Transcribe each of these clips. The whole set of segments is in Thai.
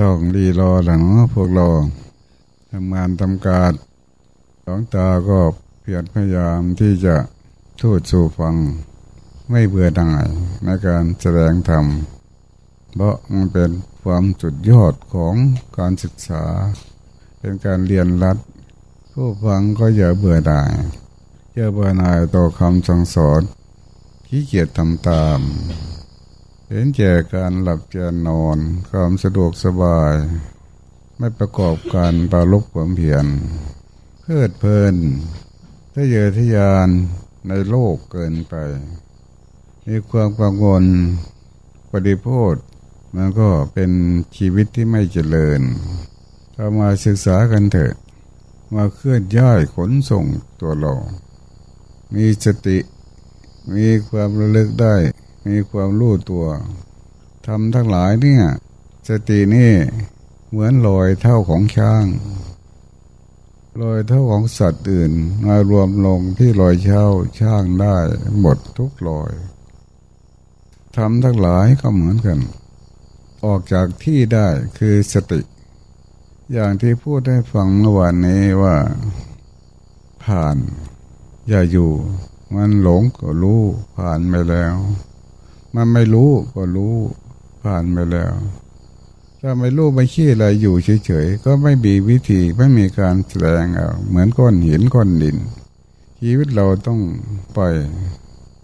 ต้องรีรอหลังพวกเราทำงานทำการสองตาก็เพียรพยายามที่จะทูดสู่ฟังไม่เบื่อหน่ายในการแสดงธรรม เพราะมันเป็นความจุดยอดของการศึกษา เป็นการเรียนรัด ผู้ฟังก็อย่าเบื่อหน่ายอย่าเบื่อหน่ายต่อคำสั่งสอนขี้เกียจทำตาม เห็นแก่การหลับแกนนอนความสะดวกสบาย ไม่ประกอบการปราลบความเพียรเพลิดเพลินถ้าเยอทะยานในโลกเกินไป มีความกังวลปฏิโพธมันก็เป็นชีวิตที่ไม่เจริญเรามาศึกษากันเถอะมาเคลื่อนย้ายขนส่งตัวเรา มีสติ มีความระลึกได้ มีความรู้ตัวทำทั้งหลายเนี่ยสตินี่เหมือนลอยเท่าของช้างลอยเท่าของสัตว์อื่นมารวมลงที่ลอยเช่าช่างได้หมดทุกลอยทำทั้งหลายก็เหมือนกัน ออกจากที่ได้คือสติ อย่างที่พูดให้ฟังเมื่อวานนี้ว่า ผ่าน อย่าอยู่ มันหลงก็รู้ผ่านไปแล้ว มันไม่รู้ก็รู้ผ่านไปแล้ว ถ้าไม่รู้ไม่ขี้อะไรอยู่เฉยๆ ก็ไม่มีวิธีไม่มีการแสดงเอาเหมือนก้อนหินก้อนดิน ชีวิตเราต้องไป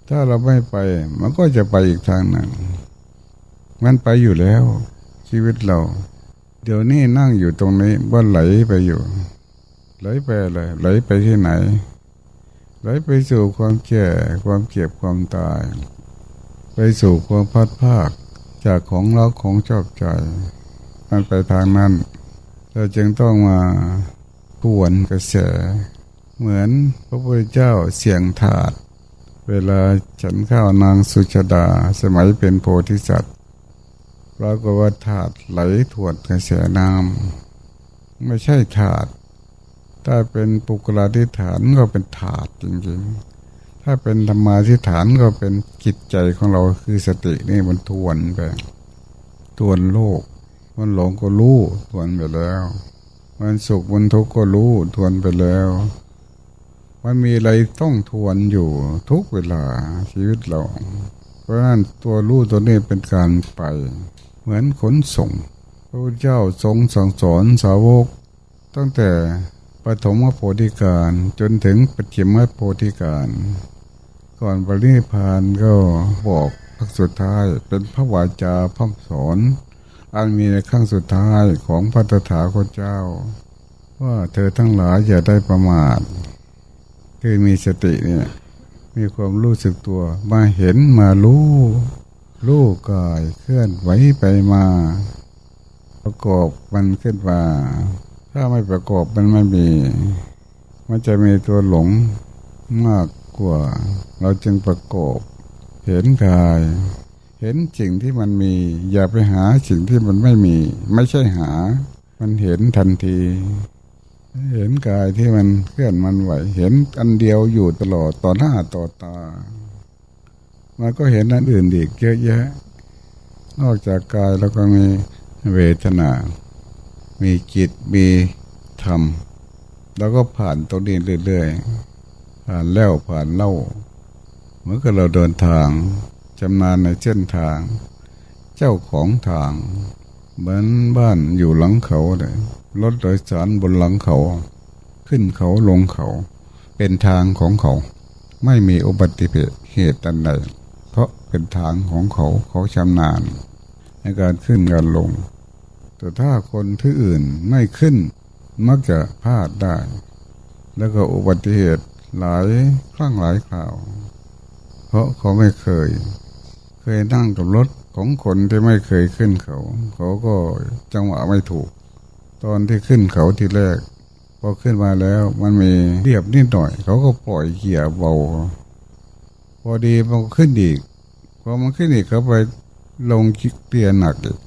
ถ้าเราไม่ไป มันก็จะไปอีกทางหนึ่งมันไปอยู่แล้ว ชีวิตเรา เดี๋ยวนี้นั่งอยู่ตรงนี้ว่าไหลไปอยู่ ไหลไปอะไรไหลไปที่ไหน ไหลไปสู่ความแก่ความเก็บความตาย ไปสู่ความพัดภาค จากของรักของชอบใจ มันไปทางนั้น เราจึงต้องมาทวนกระแส เหมือนพระพุทธเจ้าเสียงถาด เวลาฉันข้าวนางสุชดาสมัยเป็นโพธิสัตว์เราก็ว่าถาดไหลถวดกระแสน้ำไม่ใช่ถาด ถ้าเป็นปุกลาธิฐานก็เป็นถาดจริงๆ ถ้าเป็นธรรมาทิฐานก็เป็นจิตใจของเราคือสตินี่มันทวนไปทวนโลก มันหลงก็รู้ทวนไปแล้ว มันสุขมันทุกข์ก็รู้ทวนไปแล้ว มันมีอะไรต้องทวนอยู่ทุกเวลาชีวิตเรา เพราะฉะนั้นตัวรู้ตัวนี้เป็นการไป เหมือนขนส่งพระเจ้าทรงสั่งสอนสาวก ตั้งแต่ปฐมโพธิการจนถึงปัจฉิมโพธิการ ก่อนปรินิพานก็บอกพระสุดท้ายเป็นพระวาจาพร่ำสอน อันมีในขั้งสุดท้ายของพระตถาคตเจ้า ว่าเธอทั้งหลายอย่าได้ประมาทคือมีสติเนี่ยมีความรู้สึกตัว มาเห็นมารู้รู้กายเคลื่อนไหวไปมา ประกอบมันขึ้นมาถ้าไม่ประกอบมันไม่มี มันจะมีตัวหลงมาก กว่า เราจึงประกอบ เห็นกาย เห็นสิ่งที่มันมี อย่าไปหาสิ่งที่มันไม่มี ไม่ใช่หา มันเห็นทันที เห็นกายที่มันเคลื่อนมันไหว เห็นอันเดียวอยู่ตลอดต่อหน้าต่อตามันก็เห็นอันอื่นอีกเยอะแยะ นอกจากกายแล้วก็มีเวทนา มีจิต มีธรรม แล้วก็ผ่านตรงนี้เรื่อยๆ ผ่านแล้วผ่านเล่าเมื่อกเราเดินทางจำนานในเส้นทาง เจ้าของทางเหมือนบ้านอยู่หลังเขาเลยรถโดยสารบนหลังเขา ขึ้นเขาลงเขา เป็นทางของเขา ไม่มีอุบัติเหตุอันใดเพราะเป็นทางของเขาเขาชำนาญในการขึ้นการลง แต่ถ้าคนที่อื่นไม่ขึ้นมักจะพลาดได้ แล้วก็อุบัติเหตุ หลายครั้งหลายคราว เพราะเขาไม่เคย เคยนั่งกับรถของคนที่ไม่เคยขึ้นเขา เขาก็จังหวะไม่ถูก ตอนที่ขึ้นเขาทีแรกพอขึ้นมาแล้วมันมีเรียบนิดหน่อย เขาก็ปล่อยเกียร์เบา พอดีมันขึ้นอีกพอมันขึ้นอีกเขาไปลงเกียร์หนักอีก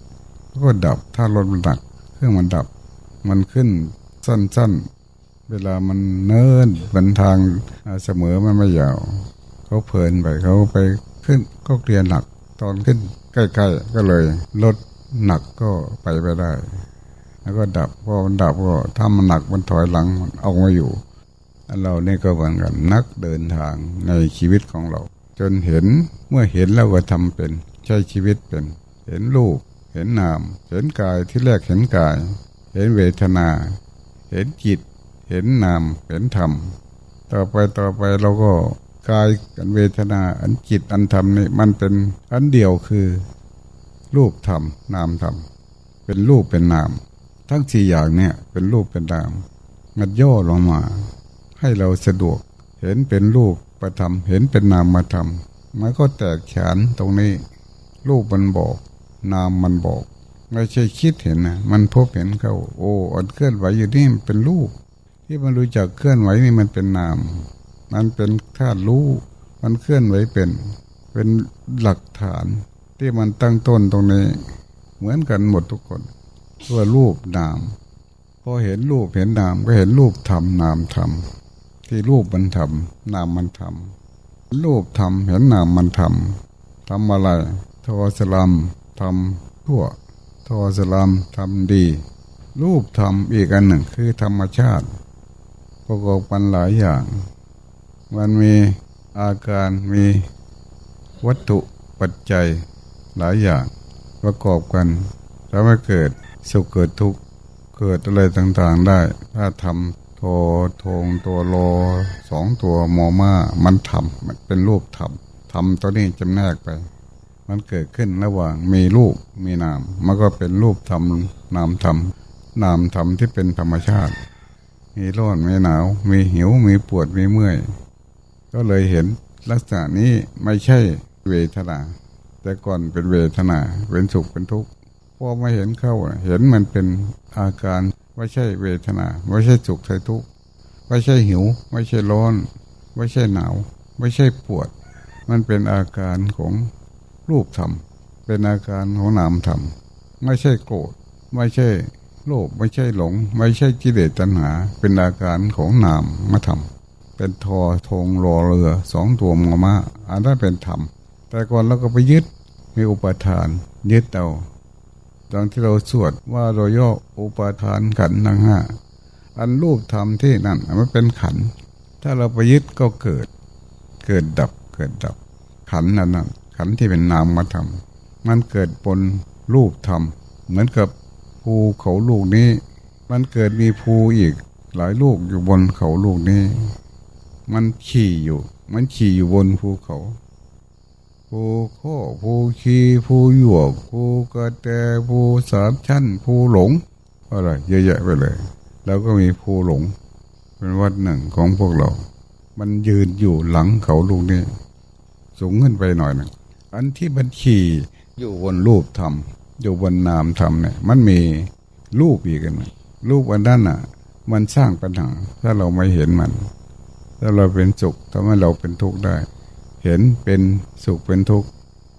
ก็ดับถ้ารถมันหนัก เครื่องมันดับ มันขึ้นสั้นๆ เวลามันเนินเป็นทางเสมอมันไม่ยาว เขาเพลินไปเขาไปขึ้นก็เกียร์หนักตอนขึ้นใกล้ๆก็เลยลดหนักก็ไปไปได้ แล้วก็ดับพอมันดับก็ถ้ามันหนักมันถอยหลังมันเอามาอยู่เราเนี่ยก็เหมือนกันนักเดินทางในชีวิตของเรา จนเห็นเมื่อเห็นแล้วก็ทำเป็น ใช้ชีวิตเป็น เห็นรูปเห็นนาม เห็นกายที่แรกเห็นกาย เห็นเวทนา เห็นจิต เห็นนามเห็นธรรม ต่อไปต่อไปเราก็กายกันเวทนาอันจิตอันธรรมนี่มันเป็นอันเดียวคือ รูปธรรมนามธรรมเป็นรูปเป็นนาม ทั้งสี่อย่างเนี่ยเป็นรูปเป็นนามมันย่อลงมา ให้เราสะดวก เห็นเป็นรูปประธรรมเห็นเป็นนามมาธรรมมันก็แตกฉานตรงนี้ รูปมันบอก นามมันบอก ไม่ใช่คิดเห็นนะมันพบเห็นเขาโอ้อันเคลื่อนไหวอยู่นี่เป็นรูป ที่มันรู้จักเคลื่อนไหวนี่มันเป็นนาม มันเป็นธาตุรู้ มันเคลื่อนไหวเป็น เป็นหลักฐาน ที่มันตั้งต้นตรงนี้ เหมือนกันหมดทุกคนตัวรูปนาม พอเห็นรูปเห็นนามก็เห็นรูปทำนามทำที่รูปมันทำนามมันทำรูปทำเห็นนามมันทำทำอะไรทวสลัมทำทั่วทวสลัมทำดี รูปทำอีกอันหนึ่งคือธรรมชาติ ประกอบกันหลายอย่าง มันมีอาการมีวัตถุปัจจัยหลายอย่างประกอบกันทำให้เกิดสุขเกิดทุกข์เกิดอะไรต่างๆได้ ถ้าทำโททงตัวโลสองตัวมอมามันทำมันเป็นรูปทำทำตัวนี้จำแนกไป มันเกิดขึ้นระหว่างมีรูปมีนาม มันก็เป็นรูปทำนามทำนามทำที่เป็นธรรมชาติ มีร้อนมีหนาว มีหิวมีปวดมีเมื่อย ก็เลยเห็นลักษณะนี้ไม่ใช่เวทนา แต่ก่อนเป็นเวทนาเป็นสุขเป็นทุกข์พอมาเห็นเข้าเห็นมันเป็นอาการไม่ใช่เวทนาไม่ใช่สุขใช่ทุกข์ไม่ใช่หิว ไม่ใช่ร้อน ไม่ใช่หนาว ไม่ใช่ปวด มันเป็นอาการของรูปธรรมเป็นอาการของนามธรรมไม่ใช่โกรธไม่ใช่ โลภไม่ใช่หลง ไม่ใช่กิเลสตัณหา เป็นอาการของนามมาธรรมเป็นทอทงรอเรือสองตัวมอมาอันนั้นเป็นธรรม แต่ก่อนเราก็ไปยึดมีอุปทาน ยึดเอาดังที่เราสวดว่าโดยย่ออุปทานขันทั้งห้าอันรูปธรรมที่นั่นมันเป็นขัน ถ้าเราไปยึดก็เกิด เกิดดับเกิดดับ ขันนั่นนั่นขันที่เป็นนามมาทำมันเกิดบนรูปธรรม เหมือนกับ ภูเขาลูกนี้ มันเกิดมีภูอีกหลายลูกอยู่บนเขาลูกนี้ มันขี่อยู่ มันขี่อยู่บนภูเขาภูข้อภูขีภูหยวกภูกระแตภูสามชั้นภูหลงอะไรเยอะแยะไปเลย แล้วก็มีภูหลง เป็นวัดหนึ่งของพวกเรา มันยืนอยู่หลังเขาลูกนี้ สูงขึ้นไปหน่อยหนึ่งอันที่มันขี่อยู่บนรูปธรรม อยู่บนนามธรรมเนี่ย มันมีรูปอีกนรูปอันนั้นอะ มันสร้างปัญหา ถ้าเราไม่เห็นมัน ถ้าเราเป็นสุขทำให้เราเป็นทุกข์ได้ เห็นเป็นสุขเป็นทุกข์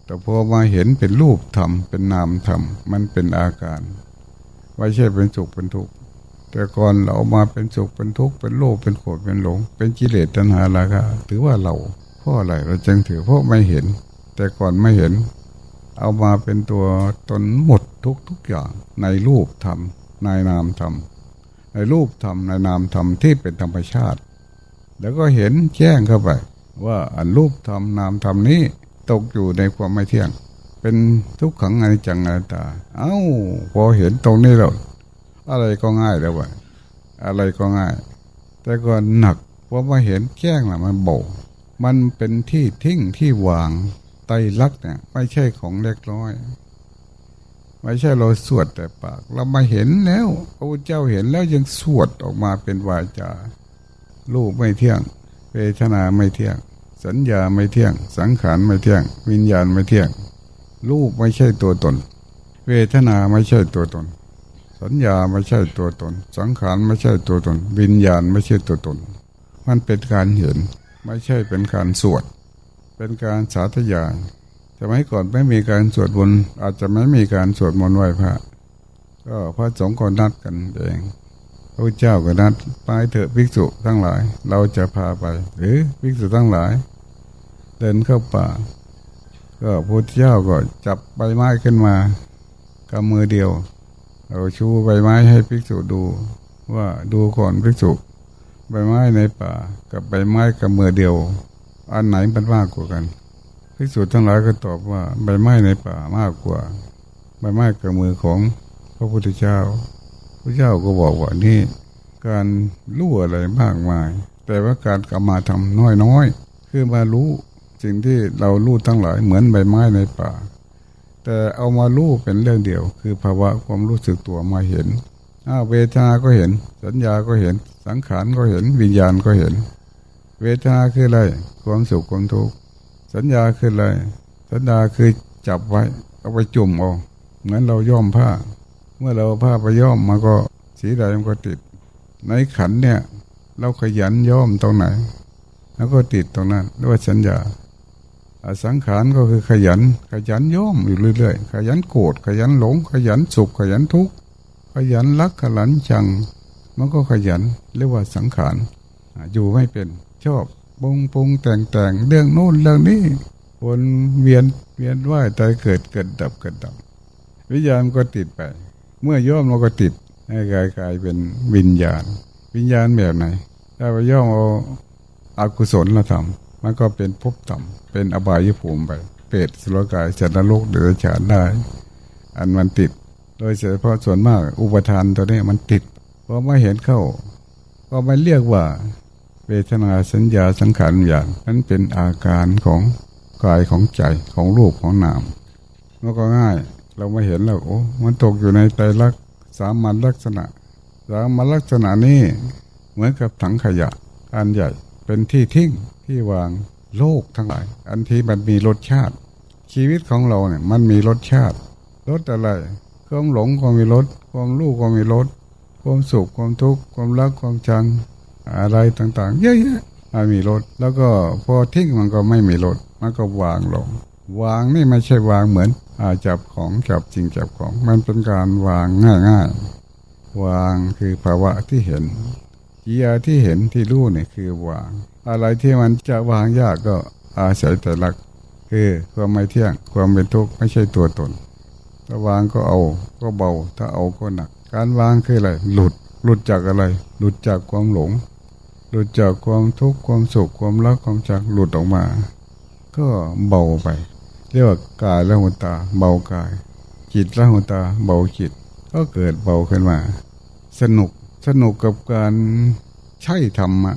แต่พอมาเห็นเป็นรูปธรรมเป็นนามธรรมมันเป็นอาการไม่ใช่เป็นสุขเป็นทุกข์แต่ก่อนเรามาเป็นสุขเป็นทุกข์เป็นโลภเป็นโกรธเป็นหลง เป็นกิเลสตัณหาราคะถือว่าเราเพราะอะไรเราจึงถือเพราะไม่เห็น แต่ก่อนไม่เห็น เอามาเป็นตัวตนหมดทุกทุกอย่างในรูปธรรมในนามธรรมในรูปธรรมในนามธรรมที่เป็นธรรมชาติ แล้วก็เห็นแจ้งเข้าไป ว่าอันรูปธรรมนามธรรมนี้ตกอยู่ในความไม่เที่ยง เป็นทุกขังอนิจจังอนัตตา เอา้า พอเห็นตรงนี้แล้วอะไรก็ง่ายแล้ววะอะไรก็ง่าย แต่ก็หนักเพราะว่าเห็นแจ้งละมันโบมันเป็นที่ทิ้งที่วาง ไตลักเนี่ยไม่ใช่ของเล็กน้อย ไม่ใช่เราสวดแต่ปาก เรามาเห็นแล้วพระเจ้าเห็นแล้วยังสวดออกมาเป็นวาจารูปไม่เที่ยงเวทนาไม่เที่ยง สัญญาไม่เที่ยง สังขารไม่เที่ยง วิญญาณไม่เที่ยงรูปไม่ใช่ตัวตน เวทนาไม่ใช่ตัวตน สัญญาไม่ใช่ตัวตน สังขารไม่ใช่ตัวตน วิญญาณไม่ใช่ตัวตน มันเป็นการเห็น ไม่ใช่เป็นการสวด เป็นการสาธยายสมัยก่อนไม่มีการสวดมนต์อาจจะไม่มีการสวดมนต์ไหว้พระ ก็พระสงฆ์ก็นัดกันเองพระเจ้าก็นัดไปเถอะภิกษุทั้งหลาย เราจะพาไป หรือภิกษุทั้งหลาย เดินเข้าป่า ก็พระเจ้าก็จับใบไม้ขึ้นมากำมือเดียวเราชูใบไม้ให้ภิกษุดู ว่าดูก่อนภิกษุ ใบไม้ในป่า กับใบไม้กับมือเดียว อันไหนมันมากกว่ากันภิกษุทั้งหลายก็ตอบว่าใบไม้ในป่ามากกว่า ใบไม้กับมือของพระพุทธเจ้า พระเจ้าก็บอกว่านี่การรู้อะไรมากมาย แต่ว่าการกลับมาทำน้อยๆคือมารู้สิ่งที่เรารู้ทั้งหลายเหมือนใบไม้ในป่า แต่เอามารู้เป็นเรื่องเดียว คือภาวะความรู้สึกตัวมาเห็นอ้าเวทนาก็เห็น สัญญาก็เห็น สังขารก็เห็น วิญญาณก็เห็น เวทนาคืออะไร ความสุขความทุกข์สัญญาคืออะไร สัญญาคือจับไว้ เอาไปจุ่มเอาเหมือนเราย่อมผ้า เมื่อเราผ้าไปย่อมมันก็สีใดมันก็ติด ในขันเนี่ย เราขยันย่อมตรงไหน แล้วก็ติดตรงนั้นด้วยสัญญาสังขารก็คือขยัน ขยันย่อมอยู่เรื่อยๆ ขยันโกรธขยันหลง ขยันสุขขยันทุกข์ขยันรักขยันชัง มันก็ขยันเรียกว่าสังขารอยู่ไม่เป็น ชอบปรุงปรุงแต่งแต่งเรื่องโน้นเรื่องนี้วนเวียนเวียนว่ายตายเกิดเกิดดับเกิดดับ วิญญาณก็ติดไป เมื่อย่อมมันก็ติดให้กายกายเป็นวิญญาณ วิญญาณแบบไหน ถ้าไปย่อมเอาอากุศลละทำมันก็เป็นภพต่ำเป็นอบายภูมิไปเปรตสุรกายจันทโลกเดือดฉานได้ อันมันติด โดยเฉพาะส่วนมาก อุปทานตัวนี้มันติดพอไม่เห็นเข้า ก็ไม่เรียกว่า เวทนาสัญญาสังขารอย่างนั้นเป็นอาการของกายของใจของรูปของนามมันก็ง่าย เรามาเห็นแล้วโอ้มันตกอยู่ในไตรลักษณ์สามัญลักษณะสามัญลักษณะนี้เหมือนกับถังขยะ อันใหญ่เป็นที่ทิ้งที่วางโลกทั้งหลาย อันที่มันมีรสชาติ ชีวิตของเราเนี่ยมันมีรสชาติรสอะไรความหลงก็มีรสความรู้ก็มีรสความสุขความทุกข์ความรักความชัง อะไรต่างๆ เยอะแยะมันมีรสแล้วก็พอทิ้งมันก็ไม่มีรสมันก็วางลง วางนี่ไม่ใช่วางเหมือนอาจับของจับจริงจับของ มันเป็นการวางง่ายๆ วางคือภาวะที่เห็นกิยาที่เห็นที่รู้เนี่ยคือวาง อะไรที่มันจะวางยากก็อาศัยแต่ลักคือความไม่เที่ยงความเป็นทุกข์ไม่ใช่ตัวตนถ้าวางก็เอาก็เบา ถ้าเอาก็หนัก การวางคืออะไรหลุด หลุดจากอะไร หลุดจากความหลง หลุดจากความทุกข์ความสุขความรักความจักหลุดออกมา ก็เบาไป เรียกว่ากายละหัวตา เบากาย จิตละหัวตา เบาจิต ก็เกิดเบาขึ้นมา สนุกสนุกกับการใช้ธรรมะ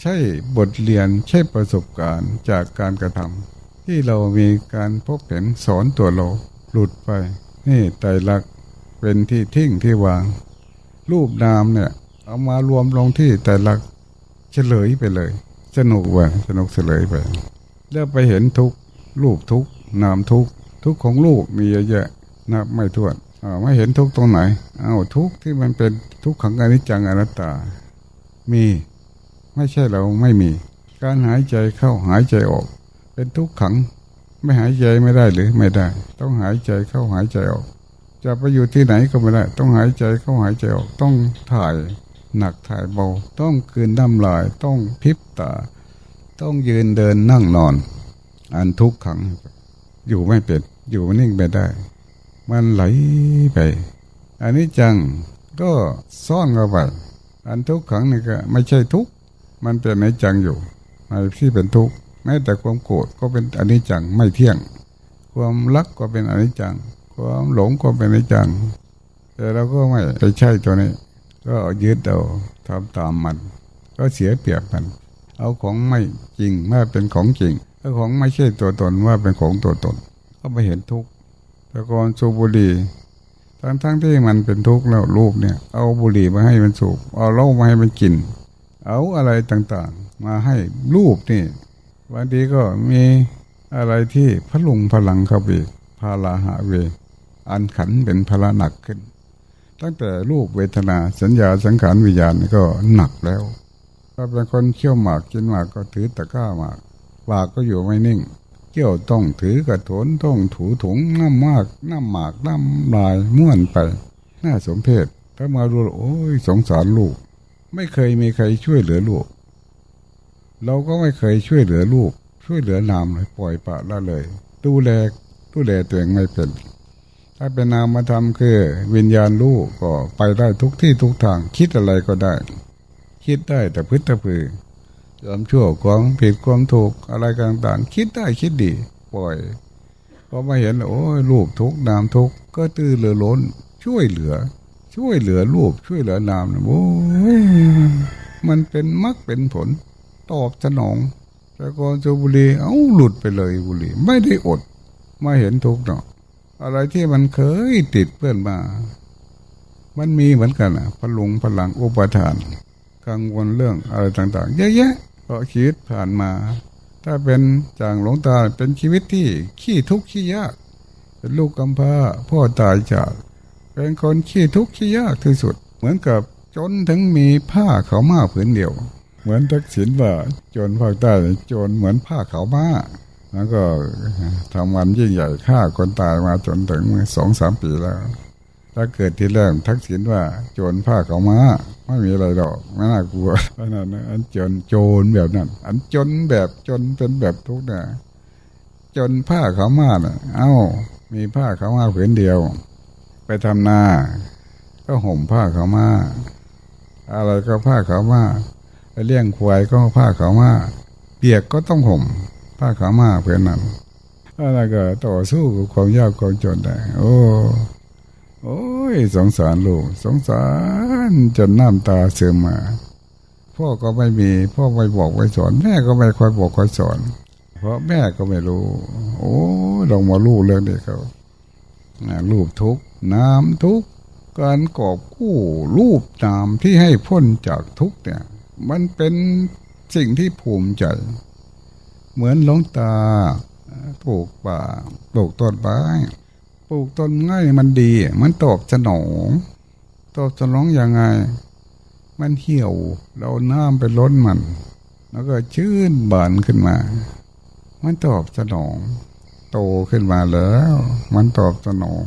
ใช่บทเรียนใช่ประสบการณ์จากการกระทำที่เรามีการพบเห็นสอนตัวเราหลุดไป นี่ไตรลักษณ์เป็นที่ทิ้งที่วาง รูปนามเนี่ย เอามารวมลงที่ไตรลักษณ์เฉลยไปเลย สนุกว่ะสนุกเฉลยไป แล้วไปเห็นทุกรูปทุกนามทุกทุกของลูกมีเยอะแยะนับไม่ถ้วนไม่เห็นทุกตรงไหนเอาทุกที่มันเป็นทุกขังอนิจจังอนัตตา มีไม่ใช่เราไม่มี การหายใจเข้าหายใจออก เป็นทุกขัง ไม่หายใจไม่ได้หรือไม่ได้ ต้องหายใจเข้าหายใจออก จะไปอยู่ที่ไหนก็ไม่ได้ ต้องหายใจเข้าหายใจออก ต้องถ่ายหนักถ่ายเบา ต้องคืนน้ำลาย ต้องพิบตา ต้องยืนเดินนั่งนอน อันทุกขัง อยู่ไม่เป็น อยู่นิ่งไม่ได้ มันไหลไป อันนี้จังก็ซ่อนเข้าไป อันทุกขังนี่ก็ไม่ใช่ทุก มันเป็นอนิจจังอยู่ในที่เป็นทุกแม้แต่ความโกรธก็เป็นอันิจจังไม่เที่ยง ความรักก็เป็นอนิจจัง ความหลงก็เป็นอนิจจัง แต่เราก็ไม่ไปใช่ตัวนี้ ก็ยึดเอาทำตามมัน ก็เสียเปรียบมัน เอาของไม่จริงมาเป็นของจริงเอาของไม่ใช่ตัวตนว่าเป็นของตัวตน ก็ไปเห็นทุกข์แต่ก่อนสูบบุหรี่ทั้งทั้งที่มันเป็นทุกข์แล้วรูปเนี่ย เอาบุหรี่มาให้มันสูบเอาเหล้ามาให้มันกิน เอาอะไรต่างๆ มาให้รูปนี่บางทีก็มีอะไรที่พลุงพลังเข้าไปพาลาหาเว อันขันเป็นพละหนักขึ้น ตั้งแต่รูปเวทนาสัญญาสังขารวิญญาณก็หนักแล้ว ถ้าเป็นคนเคี่ยวหมากกินหมากก็ถือตะกร้าหมากปากก็อยู่ไม่นิ่งเกี่ยวต้องถือกระโถนต้องถูถุงน้ำมากน้ำหมากน้ำลายม้วนไป น่าสมเพชถ้ามาดูโอ้ยสงสารลูก ไม่เคยมีใครช่วยเหลือลูก เราก็ไม่เคยช่วยเหลือลูก ช่วยเหลือนามเลยปล่อยปะละเลย ดูแลดูแลตัวเองไม่เป็น ถ้าเป็นนามมาทำคือ วิญญาณลูกก็ไปได้ทุกที่ทุกทาง คิดอะไรก็ได้ คิดได้แต่พึ่ตะพือความชั่วความผิดความถูกอะไรต่างๆ คิดได้คิดดี ปล่อยพอมาเห็นโอ้ยรูปทุกนามทุกก็ตื้อเรือล้น ช่วยเหลือ ช่วยเหลือรูปช่วยเหลือนามโอ้ยมันเป็นมรรคเป็นผล ตอบสนองแต่ก่อนจบุรีเอาหลุดไปเลยบุรีไม่ได้อด มาเห็นทุกเนาะ อะไรที่มันเคยติดเพื่อนมา มันมีเหมือนกันอะพลุงพลังอุปทาน กังวลเรื่องอะไรต่าง ๆ เยอะแยะเพราะชีวิตผ่านมา ถ้าเป็นจางหลงตาเป็นชีวิตที่ขี้ทุกข์ขี้ยาก เป็นลูกกำพร้าพ่อตายจาก เป็นคนขี้ทุกข์ขี้ยากที่สุด เหมือนกับจนถึงมีผ้าเขามาผืนเดียว เหมือนทักษิณว่าจรภาคใต้จรเหมือนผ้าเขามา แล้วก็ทำวันยิ่งใหญ่ฆ่าคนตายมาจนถึงสองสามปีแล้ว ถ้าเกิดที่แรกทักษิณว่าโจรผ้าเขามาไม่มีอะไรหรอกไม่น่ากลัวเพราะนั้นอันจนโจรแบบนั้น อันจนแบบจนเป็นแบบทุกข์นะจนผ้าเขามาเน่ะ เอ้า มีผ้าเขามาผืนเดียว ไปทำนา ก็ห่มผ้าเขามาอะไรก็ผ้าเขามาเลี้ยงควายก็ผ้าเขามาเปียกก็ต้องห่ม ผ้าขามาเพื่อนนั้นอะไรก็ต่อสู้กับความยากความจนได้ โอ้ โอ้ยสงสารลูกสงสารจนน้ำตาเสื่อมมา พ่อก็ไม่มี พ่อไม่บอกไม่สอน แม่ก็ไม่คอยบอกคอยสอน เพราะแม่ก็ไม่รู้ โอ้ลองมาลูกเรื่องนี้เขารูปทุกน้ำทุกการกอบกู้รูปนามที่ให้พ้นจากทุกเนี่ย มันเป็นสิ่งที่ภูมิใจ เหมือนหลงตาปลูกป่าปลูกต้นไม้ปลูกต้นไม้มันดี มันตอบสนองตอบสนองอย่างไง มันเหี่ยว เราน้ำไปล้นมัน แล้วก็ชื่นบานขึ้นมา มันตอบสนอง โตขึ้นมาแล้ว มันตอบสนอง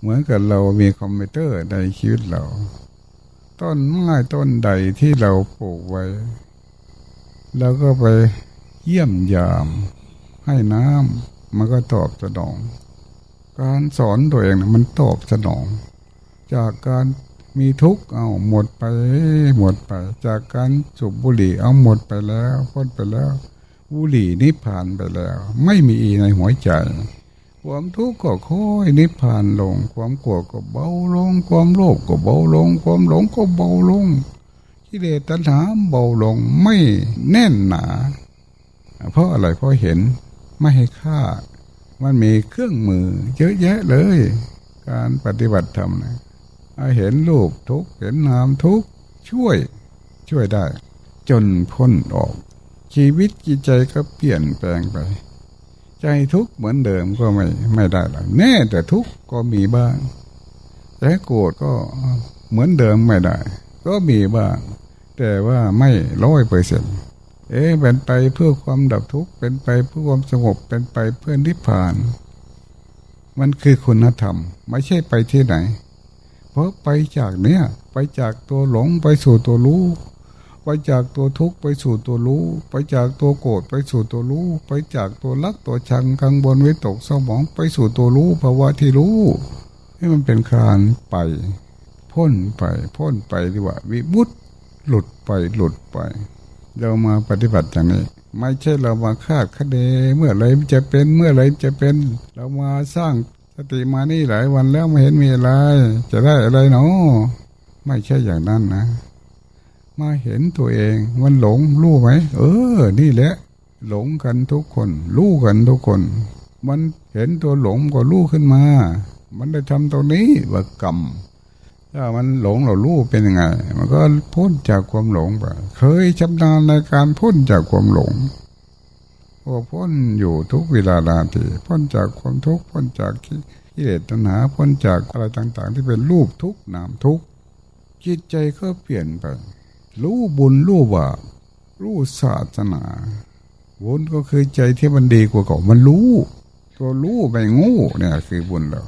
เหมือนกับเรามีคอมพิวเตอร์ในชีวิตเรา ต้นไม้ต้นใดที่เราปลูกไว้เราก็ไป เยี่ยมยาม ให้น้ำมันก็ตอบสนอง การสอนตัวเองมันตอบสนอง จากการมีทุกข์เอาหมดไปหมดไป จากการสูบบุหรี่เอาหมดไปแล้วพ้นไปแล้ว บุหรี่นิพพานไปแล้ว ไม่มีอีในหัวใจ ความทุกข์ก็ค่อยนิพพานลง ความกลัวก็เบาลง ความโลภก็เบาลง ความหลงก็เบาลงกิเลสตัณหาเบาลงไม่แน่นหนา เพราะอะไรเพราะเห็นไม่ให้ค่า มันมีเครื่องมือ เยอะแยะเลย การปฏิบัติธรรมนะเห็นรูปทุกเห็นนามทุกช่วย ช่วยได้ จนพ้นออก ชีวิตจิตใจก็เปลี่ยนแปลงไป ใจทุกเหมือนเดิมก็ไม่ไม่ได้หรอกแน่แต่ทุกก็มีบ้างแต่โกรธก็เหมือนเดิมไม่ได้ ก็มีบ้าง แต่ว่าไม่ร้อยเปอร์เซ็นต์ เอ๊เป็นไปเพื่อความดับทุกข์เป็นไปเพื่อความสงบเป็นไปเพื่อนิพพาน มันคือคุณธรรม ไม่ใช่ไปที่ไหน เพราะไปจากเนี้ยไปจากตัวหลงไปสู่ตัวรู้ไปจากตัวทุกข์ไปสู่ตัวรู้ ไปจากตัวโกรธไปสู่ตัวรู้ ไปจากตัวรักตัวชังกังวลวิตกสมองไปสู่ตัวรู้ภาวะที่รู้ให้มันเป็นการไป พ้นไป พ้นไปดีกว่า วิมุตตหลุดไปหลุดไป เรามาปฏิบัติอย่างนี้ ไม่ใช่เรามาคาดคะเนเมื่อไรจะเป็นเมื่อไรจะเป็น เรามาสร้างสติมานี่หลายวันแล้วไม่เห็นมีอะไร จะได้อะไรเนาะไม่ใช่อย่างนั้นนะ มาเห็นตัวเองมันหลงรู้ไหมเออ นี่แหละ หลงกันทุกคนรู้กันทุกคน มันเห็นตัวหลงก็รู้ขึ้นมา มันได้ทำตรงนี้ว่ากรรม ถ้ามันหลงเรารู้เป็นยังไง มันก็พ้นจากความหลงไปเคยชำนาญในการพ้นจากความหลงพอพ้นอยู่ทุกเวลานาทีพ้นจากความทุกข์พ้นจากกิเลสตัณหาพ้นจากอะไรต่าง ๆ ที่เป็นรูปทุกนามทุกจิตใจก็เปลี่ยนไป รู้บุญรู้บาปรู้ศาสนาบุญก็คือใจที่มันดีกว่าเก่ามันรู้ ตัวรู้ไปงูเนี่ยคือบุญเรา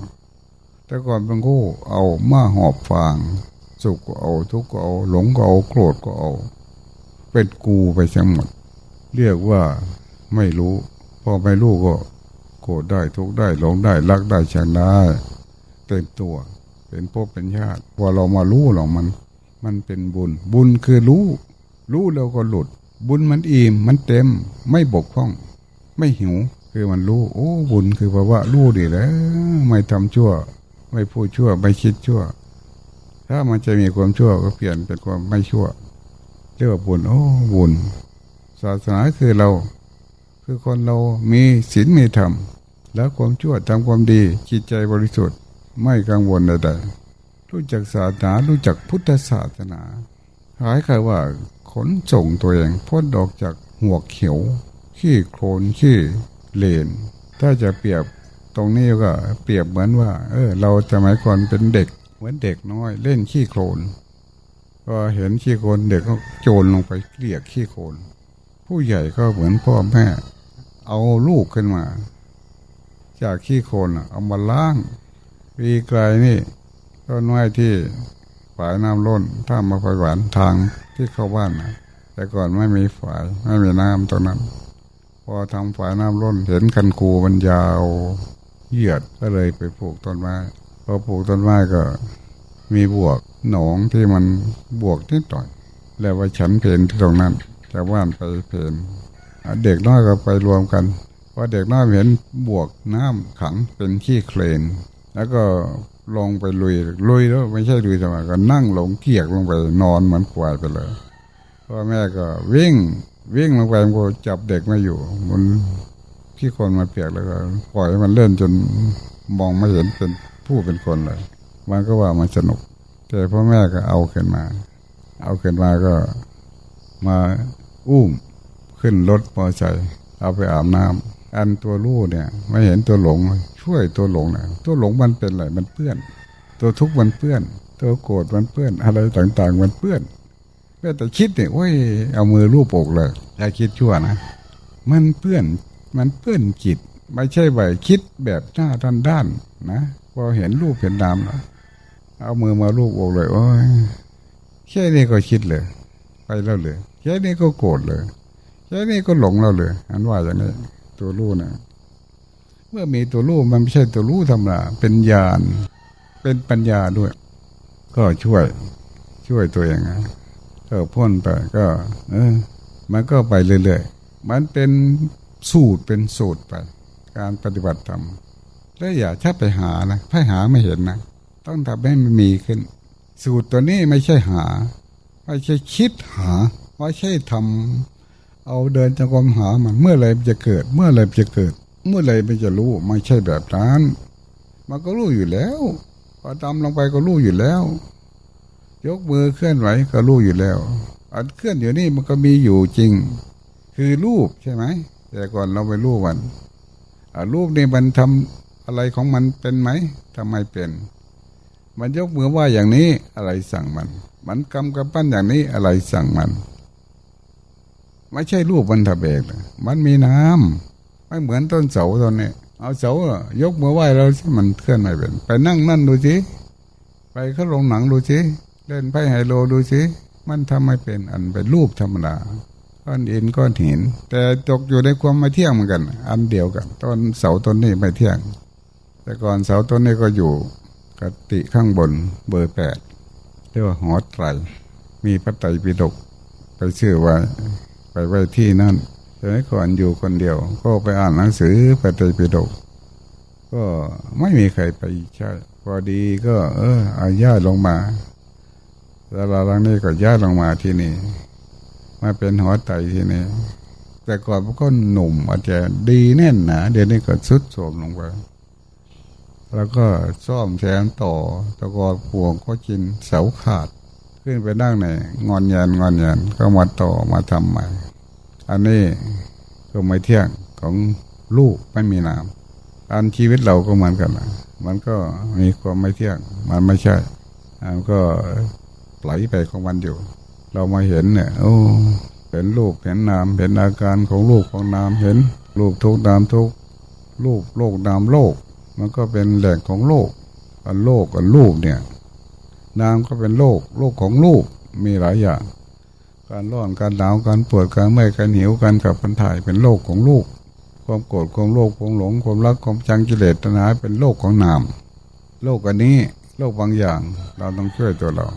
แต่ก่อนเป็นงูเอามาหอบฟาง สุขก็เอาทุกข์ก็เอา หลงก็เอาโกรธก็เอา เป็นกูไปทั้งหมด เรียกว่าไม่รู้พอไม่รู้ก็ โกรธได้ทุกข์ได้หลงได้รักได้ชังได้เต็มตัว เป็นพวกเป็นญาติพอเรามารู้หรอกมัน มันเป็นบุญ บุญคือรู้ รู้แล้วก็หลุด บุญมันอิ่มมันเต็ม ไม่บกพร่อง ไม่หิว คือมันรู้ โอ้ บุญคือแปลว่ารู้ดีแล้ว ไม่ทำชั่ว ไม่พูดชั่ว ไม่คิดชั่ว ถ้ามันจะมีความชั่วก็เปลี่ยนเป็นความไม่ชั่วเรียกว่าบุญโอ้บุญศาสนาคือเรา คือคนเรามีศีลมีธรรม แล้วความชั่วทำความดีจิตใจบริสุทธิ์ไม่กังวลใดๆรู้จักศาสนารู้จักพุทธศาสนาหายครว่าขนส่งตัวเองพ้นออกจากหัวเขียว ขี้โคลนขี้เลน ถ้าจะเปรียบ ตรงนี้ก็เปรียบเหมือนว่า เออ เราจะหมายก่อนเป็นเด็ก เหมือนเด็กน้อย เล่นขี้โคลนก็เห็นขี้โคลนเด็กก็โจรลงไปเกลี่ยขี้โคลนผู้ใหญ่ก็เหมือนพ่อแม่ เอาลูกขึ้นมา จากขี้โคลนเอามาล้างปีไกลนี่ต้นไม้ที่ฝายน้ำล้นถ้ามาไฟหวานทางที่เข้าบ้านนะแต่ก่อนไม่มีฝายไม่มีน้ำตรงนั้นพอทำฝายน้ำล้นเห็นคันคูมันยาว เหยียดก็เลยไปปลูกต้นไม้พอปลูกต้นไม้ก็ มีบวกหนองที่มันบวกนิดหน่อย แล้วว่าฉันเพนที่ตรงนั้นแต่ว่านไปเพนเด็กน้อยก็ไปรวมกันพอเด็กน้อยเห็นบวกน้ำขังเป็นขี้เคลน แล้วก็ลงไปลุยลุยแล้วไม่ใช่ลุยธรรมดาก็นั่งหลงเกียกลงไปนอนเหมือนควายไปเลยพ่อแม่ก็วิ่งวิ่งลงไปมันก็จับเด็กมาอยู่ มัน ที่คนมาเปียกแล้วก็ปล่อยมันเล่นจนมองไม่เห็นเป็นผู้เป็นคนเลย มันก็ว่ามันสนุก แต่พ่อแม่ก็เอาขึ้นมา เอาขึ้นมาก็มาอุ้มขึ้นรถมอเตอร์ไซค์เอาไปอาบน้ำอันตัวลูกเนี่ย ไม่เห็นตัวหลง ช่วยตัวหลงนะตัวหลงมันเป็นอะไรมันเปื้อน ตัวทุกข์มันเปื้อน ตัวโกรธมันเปื้อน อะไรต่างๆ มันเปื้อนแม้แต่คิดเนี่ยโอ้ยเอามือลูบอกเลยอย่าคิดชั่วนะมันเปื้อน มันเปื้อนจิต ไม่ใช่ไหวคิดแบบหน้าด้านด้านนะพอเห็นรูปเห็นนามแล้วเอามือมาลูบอกเลยโอ้ยแค่นี้ก็คิดเลย ไปแล้วเลยแค่นี้ก็โกรธเลยแค่นี้ก็หลงเราเลย อันว่าอย่างนี้ตัวรู้นะเมื่อมีตัวรู้มันไม่ใช่ตัวรู้ธรรมดาเป็นญาณเป็นปัญญาด้วย ก็ช่วย ช่วยตัวเองนะก็พ้นไปก็ เออ มันก็ไปเรื่อยๆมันเป็น สูตรเป็นสูตรไป การปฏิบัติธรรมแล้วอย่าถ้าไปหานะถ้าหาไม่เห็นนะต้องทำให้มันมีขึ้น สูตรตัวนี้ไม่ใช่หา ไม่ใช่คิดหาไม่ใช่ทำเอาเดินจงกรมหามันเมื่อไรมันจะเกิด เมื่อไรมันจะเกิด เมื่อไรมันจะรู้ไม่ใช่แบบนั้น มันก็รู้อยู่แล้วพอทำลงไปก็รู้อยู่แล้ว ยกมือเคลื่อนไหวก็รู้อยู่แล้วอันเคลื่อนอยู่นี่มันก็มีอยู่จริง คือรูปใช่ไหม แต่ก่อนเราไปรู้มันรูปนี่มันทำอะไรของมันเป็นไหมทำไมเป็น มันยกมือว่าอย่างนี้อะไรสั่งมัน มันกำกับปั้นอย่างนี้อะไรสั่งมัน ไม่ใช่รูปมันทะเบกมันมีน้ำไม่เหมือนต้นเสาต้นนี้เอาเสายกมือไหว้เราสิมันเคลื่อนไม่เป็น ไปนั่งนั่นดูสิไปเข้าลงหนังดูสิเล่นไพ่ไฮโลดูสิมันทำไม่เป็นอันเป็นรูปธรรมดา ก้อนอินก้อนหิน แต่ตกอยู่ในความไม่เที่ยงเหมือนกัน อันเดียวกันต้นเสาต้นนี้ไม่เที่ยง แต่ก่อนเสาต้นนี้ก็อยู่กติข้างบนเบอร์แปดเรียกว่าหอไตรมีพระไตรปิฎกไปชื่อไว้ไปไว้ที่นั่นสมัยก่อนอยู่คนเดียว ก็ไปอ่านหนังสือพระไตรปิฎกก็ไม่มีใครไปใช่พอดีก็ เอออาญาลงมาแล้วหลังนี้ก็ย้ายลงมาที่นี่ มาเป็นหัวไตทีนี่แต่ก่อนมันก็หนุ่มอาจจะดีแน่นหนาเดี๋ยวนี้ก็สุดโทรมลงไปแล้วก็ซ่อมแซมต่อตะกอนปวงก็กินเสาขาด ขึ้นไปนั่งในงอนยันงอนยันก็มาต่อมาทำใหม่ อันนี้ก็ไม่เที่ยงของลูกไม่มีน้ำอันชีวิตเราก็เหมือนกันนะมันก็มีความไม่เที่ยง มันไม่ใช่มันก็ไหลไปของมันอยู่ เรามาเห็นเนี่ย โอ้ เห็นลูกเห็นนาม เห็นอาการของลูกของนาม เห็นลูกทุกนามทุกลูกโลกนามโลก มันก็เป็นแหล่งของโลก อันโลกอันลูกเนี่ย นามก็เป็นโลก โลกของลูกมีหลายอย่าง การร้อนการหนาวการปวดการเมื่อยการหิวการขับกันถ่ายเป็นโลกของลูกความโกรธความโลภความหลงความรักความจังกิเลสตัณหาเป็นโลกของนาม โลกอันนี้โลกบางอย่างเราต้องช่วยตัวเรา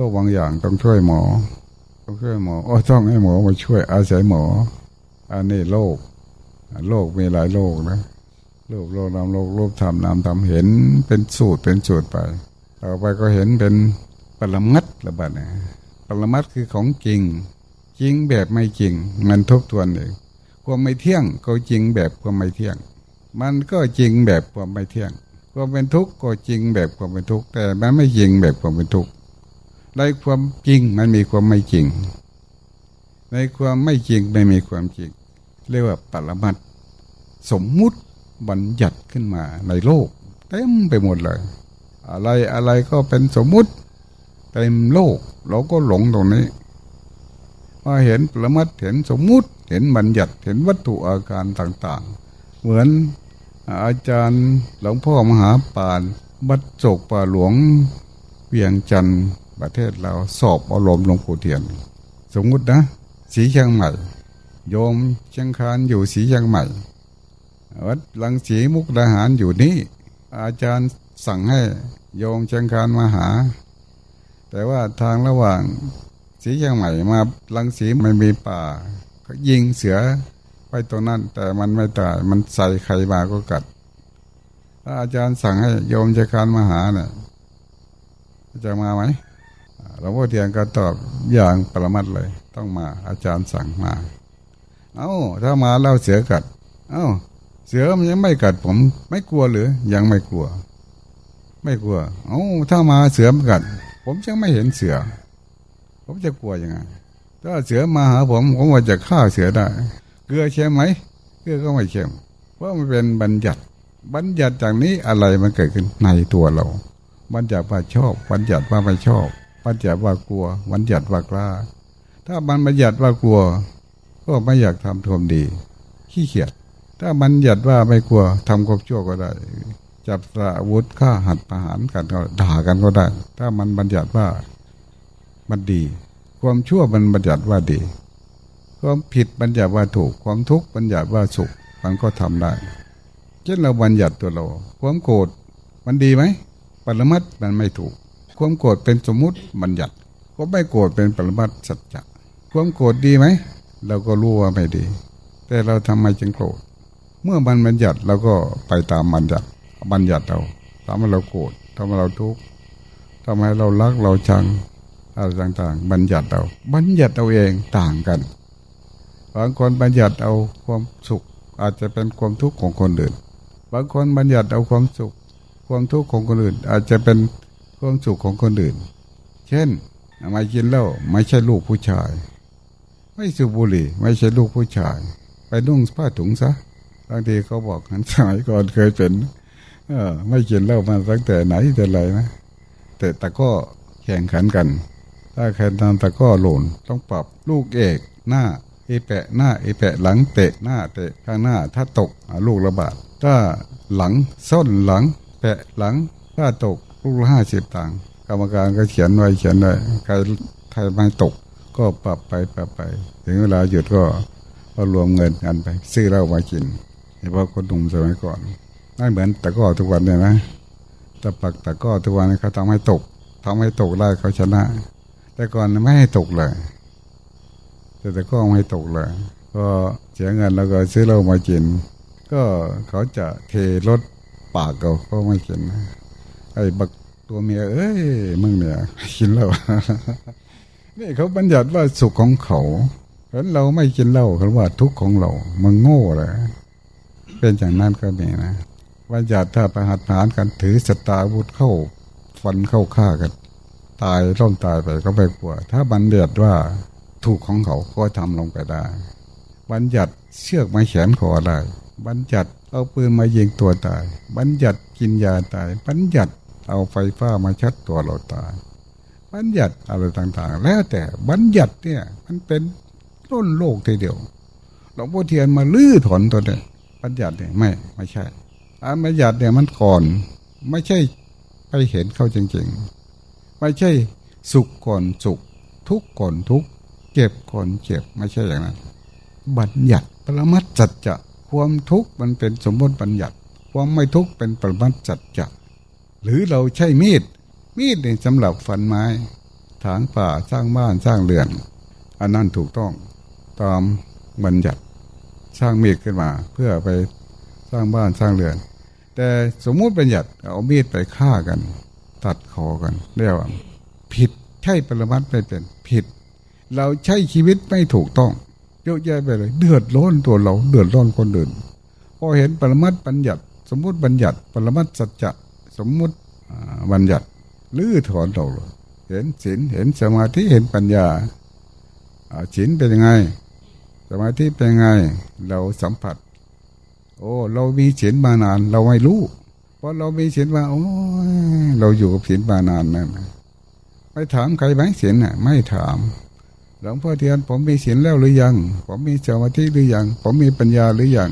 โรคบางอย่างต้องช่วยหมอ ต้องช่วยหมอโอ้ต้องให้หมอมาช่วยอาศัยหมอ อันนี้โรคโรคมีหลายโรคนะโรคโรคนามโรคโรคทำนามทำเห็นเป็นสูตรเป็นสูตรไปต่อไปก็เห็นเป็นปรมัดระบาดนะปรมัดคือของจริง จริงแบบไม่จริง มันทบทวนเองความไม่เที่ยงก็จริงแบบความไม่เที่ยง มันก็จริงแบบความไม่เที่ยงความเป็นทุกข์ก็จริงแบบความเป็นทุกข์แต่มันไม่จริงแบบความเป็นทุกข์ ในความจริงมันมีความไม่จริง ในความไม่จริงไม่มีความจริง เรียกว่าปรมัตสมมุติบัญญัติขึ้นมาในโลก เต็มไปหมดเลย อะไรอะไรก็เป็นสมมุติเต็มโลก เราก็หลงตรงนี้มาเห็นปรมัตเห็นสมมุติเห็นบัญญัติเห็นวัตถุอาการต่างๆ เหมือนอาจารย์หลวงพ่อมหาปานบัดโศกป่าหลวงเวียงจันทร์ ประเทศเราสอบอารมณ์หลวงปู่เทียน สมมุตินะสีเชียงใหม่ โยมเชียงคานอยู่สีเชียงใหม่วัดลังสีมุกดาหารอยู่นี่ อาจารย์สั่งให้โยมเชียงคานมาหา แต่ว่าทางระหว่างสีเชียงใหม่มาลังสีไม่มีป่าก็ยิงเสือไปตรงนั้น แต่มันไม่ตายมันใส่ใครมาก็กัดถ้าอาจารย์สั่งให้โยมเชียงคานมาหาเนี่ยจะมาไหม หลวงพ่อเทียนก็ตอบอย่างประมัดเลย ต้องมาอาจารย์สั่งมา เอา้าถ้ามาเล่าเสือกัด เอา้า เสือมันยังไม่กัดผม ไม่กลัวหรือ ยังไม่กลัว ไม่กลัว เอา้าถ้ามาเสือมันกัด ผมยังไม่เห็นเสือ ผมจะกลัวยังไงถ้าเสือมาหาผมผมว่าจะฆ่าเสือได้ เกลือเค็มไหมเกลือก็ไม่เค็มเพราะมันเป็นบัญญัติ บัญญัติจากนี้อะไรมันเกิดขึ้นในตัวเรา บัญญัติว่าชอบ บัญญัติว่าไม่ชอบ บัญญัติว่ากลัวบัญญัติว่ากล้า ถ้ามันบัญญัติว่ากลัว ก็ไม่อยากทำทวมดี ขี้เกียจถ้าบัญญัติว่าไม่กลัวทำความชั่วก็ได้ จับอาวุธฆ่าหัดประหารกันก็ด่ากันก็ได้ ถ้ามันบัญญัติว่ามันดี ความชั่วมันบัญญัติว่าดี ความผิดบัญญัติว่าถูก ความทุกข์บัญญัติว่าสุข มันก็ทำได้ เช่นเราบัญญัติตัวเรา ความโกรธมันดีไหมปรมัตมันไม่ถูก ความโกรธเป็นสมมุติบัญญัติก็ไม่โกรธเป็นปรมัตสัจจะความโกรธดีไหมเราก็รู้ว่าไม่ดี แต่เราทำไมจึงโกรธ เมื่อมันบัญญัติเราก็ไปตามบัญญัติบัญญัติเราทำให้เราโกรธทำให้เราทุกข์ทำให้เรารักเราชังอะไรต่างๆ บัญญัติเราบัญญัติเอาเองต่างกันบางคนบัญญัติเอาความสุข อาจจะเป็นความทุกข์ของคนอื่น บางคนบัญญัติเอาความสุข ความทุกข์ของคนอื่น อาจจะเป็น ความสุขของคนอื่น เช่นไม่กินเหล้าไม่ใช่ลูกผู้ชาย ไม่สูบบุหรี่ไม่ใช่ลูกผู้ชาย ไปนุ่งผ้าถุงซะบางทีเขาบอกนันสมัยก่อนเคยเป็นเออไม่กินเหล้ามาตั้งแต่ไหนแต่ไรนะแต่ตะก็แข่งขันกัน ถ้าแข่งกันตะก็หล่นต้องปรับลูกเอกหน้าเอแปะหน้าเอแปะหลังเตะหน้าเตะข้างหน้าถ้าตกลูกระบาดถ้าหลังส้นหลัง แปะหลังถ้าตก ลูกละห้าสิบตังค์กรรมการก็เขียนไว้เขียนไว้ใครใครไม่ตก ก็ปรับไปปรับไป ถึงเวลาหยุดก็ก็รวมเงินกันไป ซื้อเหล้ามากินเฉพาะคนหนุ่มสมัยก่อนไม่เหมือนต่ก็ทุกวันเนี่ยนะต่ปักต่ก็ทุกวันเขาทำให้ตกทำให้ตกได้เขาชนะ แต่ก่อนไม่ให้ตกเลย แต่ต่ก็ไม่ตกเลยก็เสียเงินแล้วก็ซื้อเหล้ามากิน ก็เขาจะเทรถปากเขาก็ไม่กิน ไอ้บักตัวเมียเอ้ยมึงเนี่ยกินเหล้านี่เขาบัญญัติว่าสุขของเขาเพราะเราไม่กินเหล้าเขาว่าทุกข์ของเรา มันโง่เลยเป็นอย่างนั้นก็มีนะบัญญัติถ้าประหัตฐานกันถือสตาวุธเข้าฟันเข้าฆ่ากันตายร่องตายไปก็ไม่กลัว ถ้าบันเดือดว่าถูกของเขาก็ทำลงไปได้บัญญัติเชือกมาแขนคอได้บัญญัติเอาปืนมายิงตัวตาย บัญญัติกินยาตาย บัญญัติ เอาไฟฟ้ามาชัดตัวเราตายบัญญัติอะไรต่างๆ แล้วแต่บัญญัติเนี่ยมันเป็นต้นโลกทีเดียวหลวงพ่อเทียนมาลื้อถอนตัวเนี่ยบัญญัติเนี่ยไม่ไม่ใช่อันบัญญัติเนี่ยมันก่อน ไม่ใช่ไปเห็นเข้าจริงๆ ไม่ใช่สุขก่อนสุข ทุกข์ก่อนทุกข์เจ็บก่อนเจ็บไม่ใช่อย่างนั้น บัญญัติปรมัตจัจจะความทุกข์มันเป็นสมมติบัญญัติ ความไม่ทุกข์เป็นปรมัตจัจจะ หรือเราใช้มีด มีดเนี่ยสำหรับฟันไม้ ถางป่าสร้างบ้านสร้างเรือน อันนั้นถูกต้องตามบัญญัติสร้างมีดขึ้นมา เพื่อไปสร้างบ้านสร้างเรือน แต่สมมุติบัญญัติเอามีดไปฆ่ากัน ตัดคอกันเรียกว่าผิดใช่ปรมัตไม่เป็นผิด เราใช้ชีวิตไม่ถูกต้องเยอะแยะไปเลย เดือดร้อนตัวเราเดือดร้อนคนอื่นพอเห็นปรมัตบัญญัติ สมมุติบัญญัติ ปรมัตสัจจะ สมมุติบัญญัติลื้อถอนเราเลยเห็นศีลเห็นสมาธิเห็นปัญญาศีลเป็นยังไง สมาธิเป็นยังไง เราสัมผัส โอ้เรามีศีลมานาน เราไม่รู้เพราะเรามีศีลมาโอ้เราอยู่กับศีลมานานนั่นไม่ถามใครไหมศีลน่ะ ไม่ถามหลวงพ่อเทียนผมมีศีลแล้วหรือยัง ผมมีสมาธิหรือยัง ผมมีปัญญาหรือยัง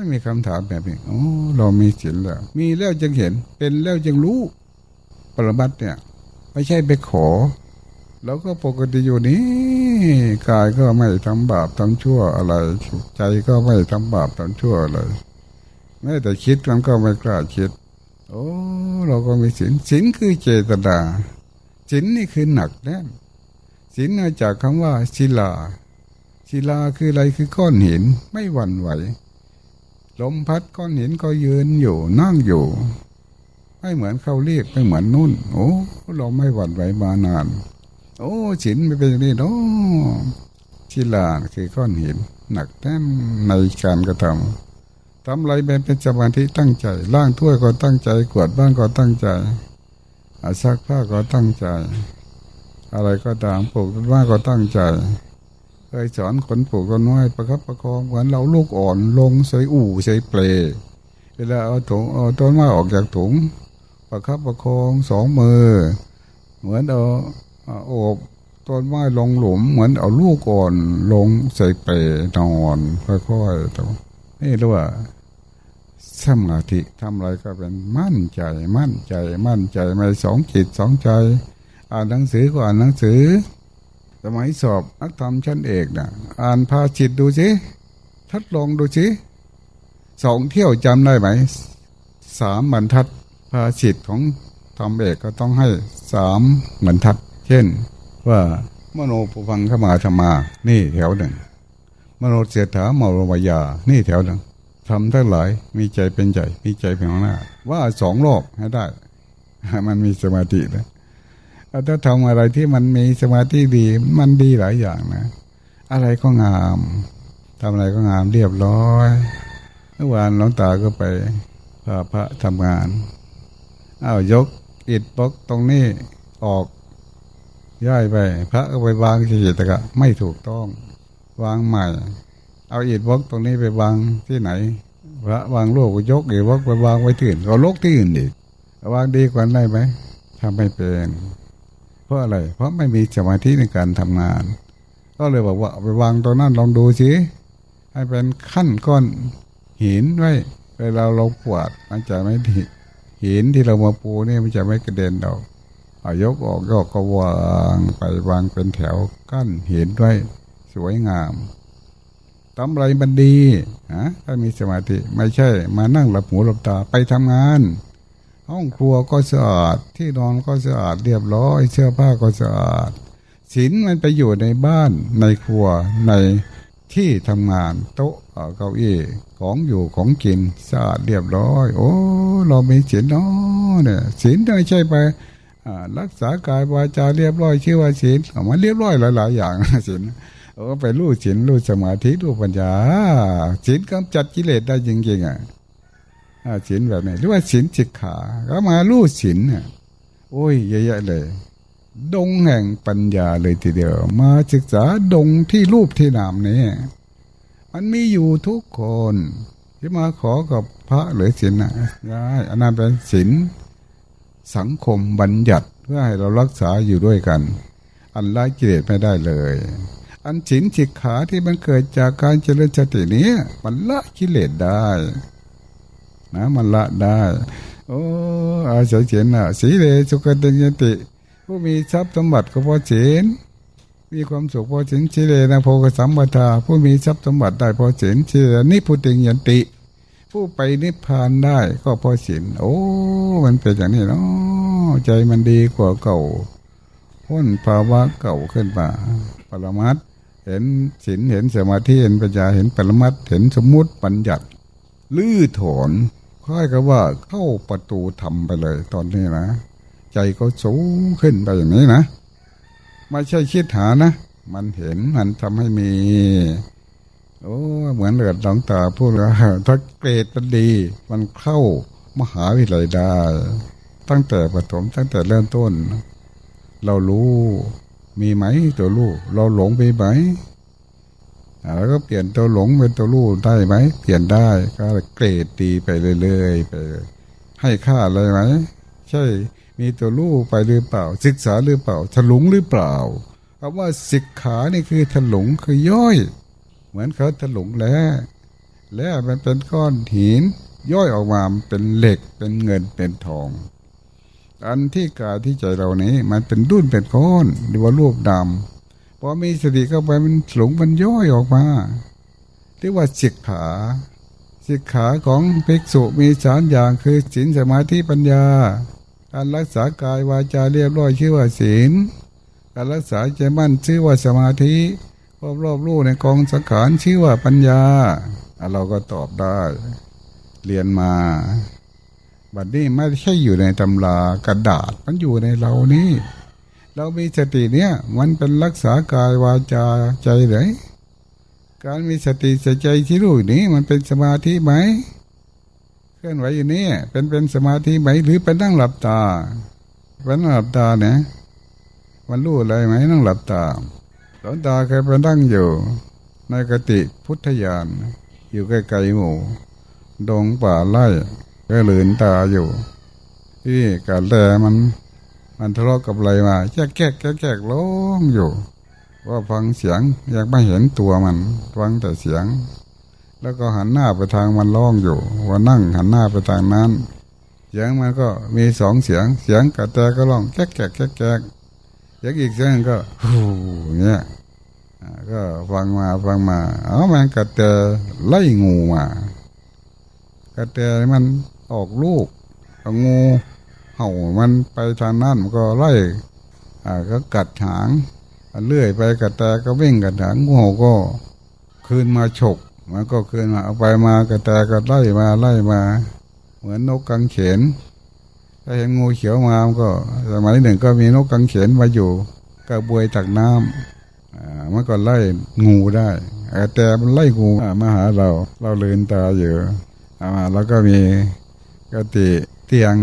ไม่มีคำถามแบบนี้โอ้เรามีศีลแล้ว มีแล้วจึงเห็น เป็นแล้วจึงรู้ ปรมัตเนี่ย ไม่ใช่ไปขอเราก็ปกติอยู่นี้กายก็ไม่ทำบาปทำชั่วอะไร ใจก็ไม่ทำบาปทำชั่วอะไรแม้แต่คิดมันก็ไม่กล้าคิด โอ้ เราก็มีศีลศีลคือเจตนาศีลนี่คือหนักแน่นศีลมาจากคำว่าศิลาศิลาคืออะไรคือก้อนหินไม่หวั่นไหว ลมพัดก้อนหินก็ยืนอยู่นั่งอยู่ ไม่เหมือนเข้าเรียกไม่เหมือนนุ่น โอ้เราไม่หวั่นไหวมานาน โอ้ฉินไม่เป็นอย่างนี้โอ้ชิลาคือก้อนหิน หนักแน่นในการกระทำทำอะไรเป็นสมาธิตั้งใจล่างถ้วยก็ตั้งใจกวดบ้านก็ตั้งใจอาซักผ้าก็ตั้งใจ อะไรก็ตามปลูกต้นไม้ก็ตั้งใจ เคยสอนคนปลูกต้นไม้ประคับประคองเหมือนเราลูกอ่อนลงใส่อู่ใส่เปลเวลาเอาถุงเอาต้นไม้ออกจากถุง ประคับประคองสองมือ เหมือนเอาโอบต้นไม้ลงหลุม เหมือนเอาลูกอ่อนลงใส่เปลนอนค่อยๆตัวนี่เรียกว่าสมาธิทำอะไรก็เป็นมั่นใจมั่นใจมั่นใจไม่สองจิตสองใจ อ่านหนังสือก็อ่านหนังสือ สมัยสอบนักธรรมชั้นเอกนะอ่านพาจิตดูสิทัดลองดูสิสองเที่ยวจำได้ไหมสามบรรทัดพาจิตของธรรมเอกก็ต้องให้สามบรรทัด เช่น ว่ามโนปุพังขมาธรรมา นี่แถวหนึ่ง มโนเสถามโรวายา นี่แถวหนึ่งทำทั้งหลายมีใจเป็นใจมีใจเป็นหน้า ว่าสองรอบให้ได้ มันมีสมาธิ แล้วถ้าทำอะไรที่มันมีสมาธิดีมันดีหลายอย่างนะ อะไรก็งามทำอะไรก็งามเรียบร้อยเมื่อวานหลวงตาก็ไปพาพระทำงานอ้าวยกอิดบล็อกตรงนี้ออกย้ายไป พระก็ไปวางเฉยๆแต่ก็ไม่ถูกต้อง วางใหม่ เอาอิดบล็อกตรงนี้ไปวางที่ไหน พระวางโลกยกอิดบล็อกไปวางไว้ที่อื่นก็ลกที่อื่นอีกวางดีกว่าได้ไหมทำไม่เป็น พราะอะไร เพราะไม่มีสมาธิในการทำงาน ก็เลยบอกว่าไปวางตรงนั้นลองดูสิให้เป็นขั้นก้อนหินไว้เวลาเราปวดมันจะไม่ถิหินที่เรามาปูนี่มันจะไม่กระเด็นเราเอายกออกยกก็วางไปวางเป็นแถวกั้นหินไว้สวยงามทำอะไรมันดีฮะถ้ามีสมาธิไม่ใช่ มานั่งหลับหูหลับตาไปทำงาน ห้องครัวก็สะอาดที่นอนก็สะอาดเรียบร้อยเสื้อผ้าก็สะอาดศีลมันไปอยู่ในบ้านในครัวในที่ทำงานโต๊ะเก้าอี้ของอยู่ของกินสะอาดเรียบร้อย โอ้ เราไม่ศีลเนาะเนี่ยศีลไม่ใช่ไปรักษากายวาจาเรียบร้อยชื่อว่าศีลออกมาเรียบร้อยหลาย ๆ อย่างศีลเออไปรู้ศีลรู้สมาธิรู้ปัญญาศีลกำจัดกิเลสได้จริงๆอะ ศีลแบบนี้หรือว่าศีลจิกขา ก็มาลู่ศีลเนี่ยโอ้ยเยอะๆเลย ดงแห่งปัญญาเลยทีเดียว มาศึกษาดงที่รูปที่นามนี้มันมีอยู่ทุกคนที่มาขอกับพระหรือศีลนะอันนั้นเป็นศีลสังคมบัญญัติเพื่อให้เรารักษาอยู่ด้วยกัน อันละกิเลสไม่ได้เลย อันศีลสิกขาที่มันเกิดจากการเจริญสตินี้มันละกิเลสได้ นะมันละได้โอ้อาศัยศีลน่ะสีเลสุกติยติ ผู้มีทรัพย์สมบัติก็เพราะศีลมีความสุขเพราะศีลสีเลนะโพกสัมปทา ผู้มีทรัพย์สมบัติได้เพราะศีลสีเลนิพุติยันติ ผู้ไปนิพพานได้ก็เพราะศีลโอ้ มันเป็นอย่างนี้เนาะใจมันดีกว่าเก่าพ้นภาวะเก่าขึ้นมาปรมัตเห็นศีลเห็นสมาธิเห็นปัญญาเห็นปรมัตเห็นสมมุติปัญญัติลื้อถอน ค่อยกับว่าเข้าประตูทำไปเลย ตอนนี้นะ ใจก็สูงขึ้นไปอย่างนี้นะไม่ใช่คิดหานะมันเห็นมันทำให้มี โอ้เหมือนเลือดหลงตาพูดว่าถ้าเกรดมันดี มันเข้ามหาวิทยาลัยได้ ตั้งแต่ประถมตั้งแต่เริ่มต้น เรารู้มีไหมตัวลูก เราหลงไปไหม แล้วก็เปลี่ยนตัวหลงเป็นตัวรู้ได้ไหมเปลี่ยนได้ก็เกรดดีไปเรื่อยๆไปให้ค่าอะไรไหมใช่ มีตัวรู้ไปหรือเปล่า ศึกษาหรือเปล่าถลุงหรือเปล่าคำว่าศิกขานี่คือถลุงคือย่อย เหมือนเขาถลุงแล้วแล้วมันเป็นก้อนหิน ย่อยออกมาเป็นเหล็กเป็นเงินเป็นทอง อันที่กายที่ใจเรานี้ มันเป็นดุ้นเป็นก้อนหรือว่ารูปดำ พอมีสติเข้าไปมันหลงมันย่อยออกมาเรียกว่าสิกขาสิกขาของภิกษุมีสามอย่างคือศีลสมาธิปัญญา การรักษากายวาจาเรียบร้อยชื่อว่าศีลการรักษาใจมั่นชื่อว่าสมาธิรอบรอบรู้ในกองสังขารชื่อว่าปัญญาเราก็ตอบได้ เรียนมา บัดนี้ไม่ใช่อยู่ในตำรากระดาษมันอยู่ในเรานี่ เรามีสติเนี่ย มันเป็นรักษากายวาจาใจเลยการมีสติใส่ใจที่รู้นี้มันเป็นสมาธิไหมเคลื่อนไหวอยู่นี่เป็นเป็นสมาธิไหมหรือเป็นนั่งหลับตาเป็นนั่งหลับตาเนี่ยมันรู้อะไรไหมนั่งหลับตาหลวงตาเคยไปนั่งอยู่ ในกติพุทธยานอยู่ใกล้ๆหมู่ดงป่าไร่ก็เลืนตาอยู่ ที่การแลมัน มันทะเลาะกับอะไรมาแจ๊กแจ๊กแจ๊กแจ๊กร้องอยู่ว่าฟังเสียงอยากไม่เห็นตัวมัน ฟังแต่เสียง แล้วก็หันหน้าไปทางมันร้องอยู่ ว่านั่งหันหน้าไปทางนั้น เสียงมันก็มีสองเสียง เสียงกระแตก็ร้องแจ๊กแจ๊กแจ๊กแจ๊กเสียงอีกเสียงก็ฮูเงี้ยก็ฟังมาฟังมาเอามันกระแตไล่งูมากระแตมันออกลูกงู เห่ามันไปทางนั้นมันก็ไล่อ่าก็กัดหางเลื่อยไปกระแต่ก็วิ่งกัดหางงูก็คืนมาฉกมันก็คืนมาเอาไปมากระแต่ก็ไล่มาไล่มา เหมือนนกกังเขนถ้าเห็นงูเขียวมามันก็สมัยหนึ่งก็มีนกกังเขนมาอยู่กระบวยจากน้ำอ่ามันก็ไล่งูได้แต่มันไล่งูมาหาเรา เราเลืนตาอยู่อ่าแล้วก็มีกติเตียง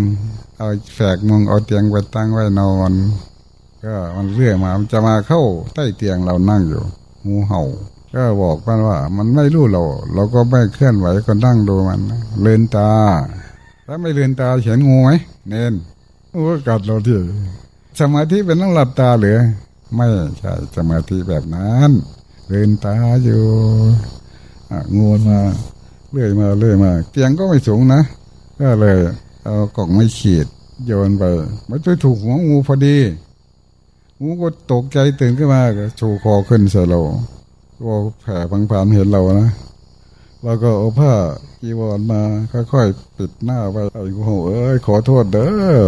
เอาแฝกมุงเอาเตียงไปตั้งไว้นอน ก็มันเรื่อยมา มันจะมาเข้าใต้เตียงเรานั่งอยู่งูเห่า ก็บอกมันว่า มันไม่รู้เรา เราก็ไม่เคลื่อนไหวก็นั่งดูมันเลือนตา ถ้าไม่เลือนตาเห็นงูไหมเน้นโอ้กัดเราที่สมาธิเป็นต้องหลับตาหรือไม่ใช่สมาธิแบบนั้นเลือนตาอยู่งูมาเลื่อยมาเลื่อยมา เตียงก็ไม่สูงนะก็เลย เอากล่องไม่ขีด โยนไปมันไปถูกหัวงูพอดี งูก็ตกใจตื่นขึ้นมาก็ชูคอขึ้นใส่เราก็แผ่พังผานเห็นเรานะเราก็เอาผ้ากีวรมาค่อยๆปิดหน้าไปไอ้กูเอ้ยขอโทษเด้อ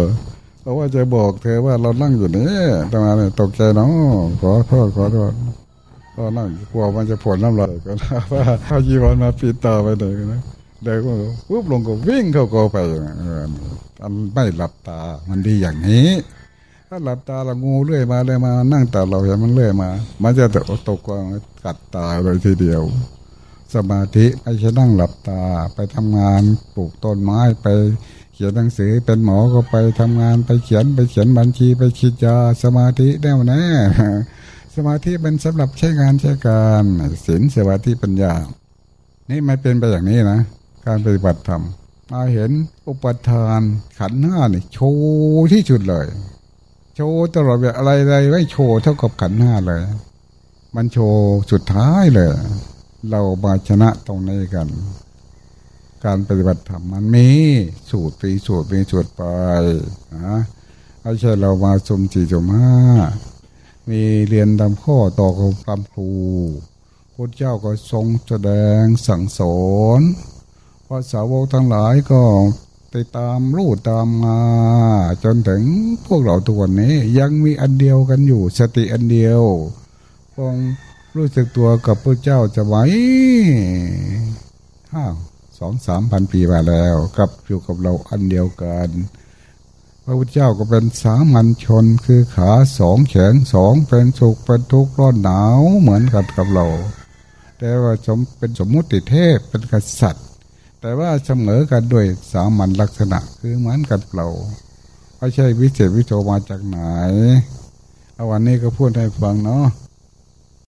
เพราะว่าจะบอกเธอว่าเรานั่งอยู่นี่ทำไมเนี่ยตกใจเนาะขอโทษขอโทษก็นั่งกลัวมันจะผลน้ำลายก็ว่าเอาจีวรมาปิดตาไปเลยนะ เด็กก็ปุ๊บลงก็วิ่งเข้ากไปอันไม่หลับตา มันดีอย่างนี้ ถ้าหลับตาเรางูเลื่อยมาเลยมา นั่งตาเราเห็นมันเลื่อยมา มันจะตกตกกวางกัดตาเลยทีเดียว สมาธิไม่ใช่นั่งหลับตาไปทำงานปลูกต้นไม้ไปเขียนหนังสือเป็นหมอก็ไปทำงานไปเขียนไปเขียนบัญชีไปคิดยาสมาธิแน่วแน่สมาธิเป็นสำหรับใช้งานใช้การศีลสมาธิปัญญา นี่ไม่เป็นไปอย่างนี้นะ การปฏิบัติธรรมมาเห็นอุปทานขันห้านี่โชว์ที่สุดเลย โชว์ตลอดเวลาอะไรอะไรไม่โชว์เท่ากับขันห้าเลย มันโชว์สุดท้ายเลย เรามาชนะตรงนี้กัน การปฏิบัติธรรมมันมีสูตรปีสูตรมีสูตรไปนะไม่ใช่เรามาสมจีจมห้ามีเรียนตามข้อต่อกับตามครูพระเจ้าก็ทรงแสดงสั่งสอน พระสาวกทั้งหลายก็ติดตามรู้ตามมาจนถึงพวกเราทุกวันนี้ ยังมีอันเดียวกันอยู่ สติอันเดียวคงรู้สึกตัวกับพระเจ้าจะไหวห้าสองสามพันปีมาแล้วกับอยู่กับเราอันเดียวกัน พระพุทธเจ้าก็เป็นสามัญชนคือขาสองแขนสองเป็นสุขเป็นทุกข์ร้อนหนาวเหมือนกันกับเรา แต่ว่าสมเป็นสมมุติเทพเป็นกษัตริย์ แต่ว่าเสมอกันด้วยสามัญลักษณะคือเหมือนกันเปล่าไม่ใช่วิเศษวิโสมาจากไหนเอาวันนี้ก็พูดให้ฟังเนาะ